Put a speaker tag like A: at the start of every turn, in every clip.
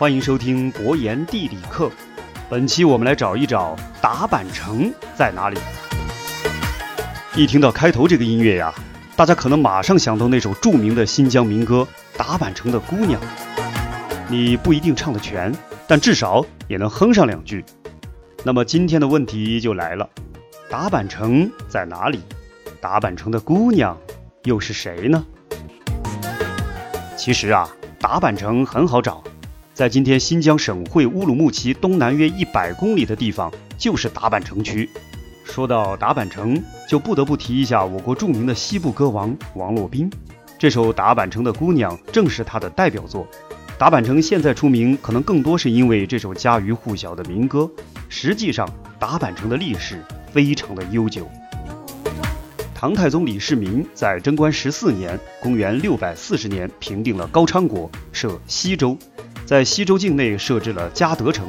A: 欢迎收听博言地理课。本期我们来找一找打板城在哪里。一听到开头这个音乐呀，大家可能马上想到那首著名的新疆民歌《打板城的姑娘》。你不一定唱得全，但至少也能哼上两句。那么今天的问题就来了：打板城在哪里？打板城的姑娘又是谁呢？其实啊，打板城很好找，在今天新疆省会乌鲁木齐东南约一百公里的地方，就是达坂城区。说到达坂城，就不得不提一下我国著名的西部歌王王洛宾。这首《达坂城的姑娘》正是他的代表作。达坂城现在出名，可能更多是因为这首家喻户晓的民歌。实际上，达坂城的历史非常的悠久。唐太宗李世民在贞观十四年（公元640年）平定了高昌国，设西州，在西州境内设置了嘉德城，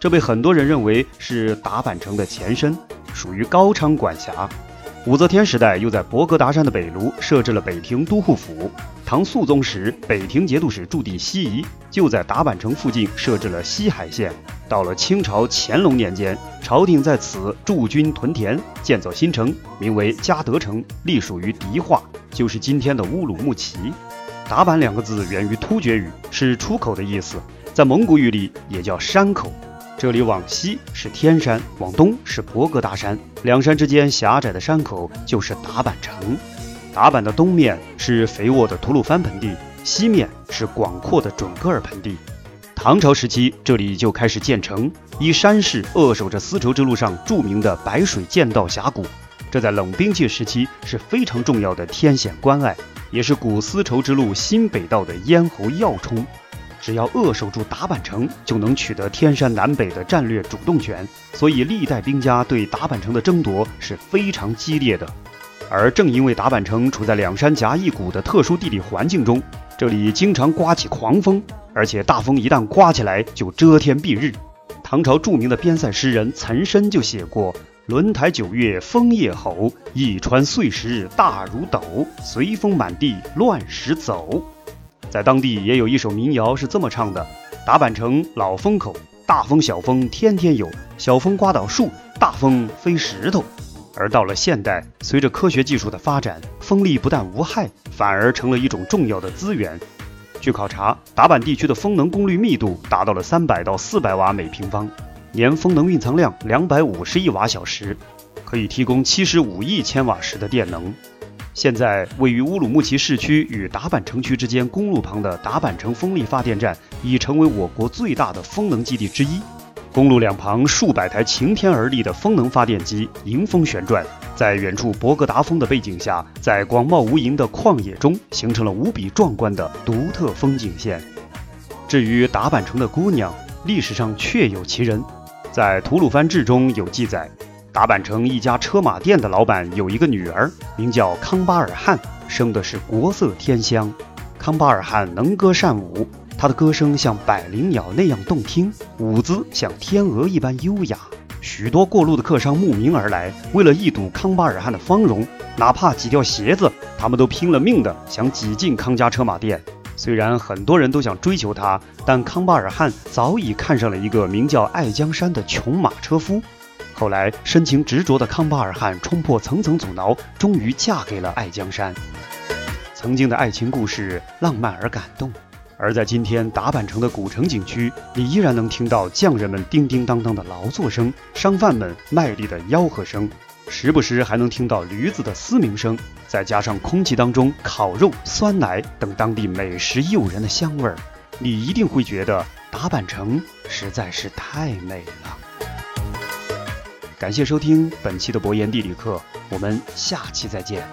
A: 这被很多人认为是打板城的前身，属于高昌管辖。武则天时代，又在博格达山的北麓设置了北庭都护府。唐肃宗时，北庭节度使驻地西夷就在打板城附近设置了西海县。到了清朝乾隆年间，朝廷在此驻军屯田，建造新城，名为嘉德城，隶属于狄化，就是今天的乌鲁木齐。打板两个字源于突厥语，是出口的意思，在蒙古语里也叫山口。这里往西是天山，往东是博格达山，两山之间狭窄的山口就是达坂城。达坂的东面是肥沃的吐鲁番盆地，西面是广阔的准噶尔盆地。唐朝时期，这里就开始建成，以山势扼守着丝绸之路上著名的白水剑道峡谷。这在冷兵器时期是非常重要的天险关隘，也是古丝绸之路新北道的咽喉要冲。只要扼守住打板城，就能取得天山南北的战略主动权。所以，历代兵家对打板城的争夺是非常激烈的。而正因为打板城处在两山夹一谷的特殊地理环境中，这里经常刮起狂风，而且大风一旦刮起来就遮天蔽日。唐朝著名的边塞诗人岑参就写过：“轮台九月风夜吼，一川碎石大如斗，随风满地乱石走。”在当地也有一首民谣是这么唱的：打板城老风口，大风小风天天有，小风刮倒树，大风飞石头。而到了现代，随着科学技术的发展，风力不但无害，反而成了一种重要的资源。据考察，打板地区的风能功率密度达到了三百到四百瓦每平方，年风能蕴藏量两百五十亿瓦小时，可以提供七十五亿千瓦时的电能。现在，位于乌鲁木齐市区与达坂城区之间公路旁的达坂城风力发电站，已成为我国最大的风能基地之一。公路两旁数百台擎天而立的风能发电机迎风旋转，在远处博格达峰的背景下，在广袤无垠的旷野中，形成了无比壮观的独特风景线。至于达坂城的姑娘，历史上确有其人，在《吐鲁番志》中有记载。打板城一家车马店的老板有一个女儿，名叫康巴尔汗，生的是国色天香。康巴尔汗能歌善舞，她的歌声像百灵鸟那样动听，舞姿像天鹅一般优雅。许多过路的客商慕名而来，为了一睹康巴尔汗的芳容，哪怕挤掉鞋子，他们都拼了命的想挤进康家车马店。虽然很多人都想追求她，但康巴尔汗早已看上了一个名叫爱江山的穷马车夫。后来，深情执着的康巴尔汗冲破层层阻挠，终于嫁给了爱江山。曾经的爱情故事浪漫而感动，而在今天打板城的古城景区，你依然能听到匠人们叮叮当当的劳作声，商贩们卖力的吆喝声，时不时还能听到驴子的嘶鸣声，再加上空气当中烤肉、酸奶等当地美食诱人的香味儿，你一定会觉得打板城实在是太美了。感谢收听本期的博言地理课，我们下期再见。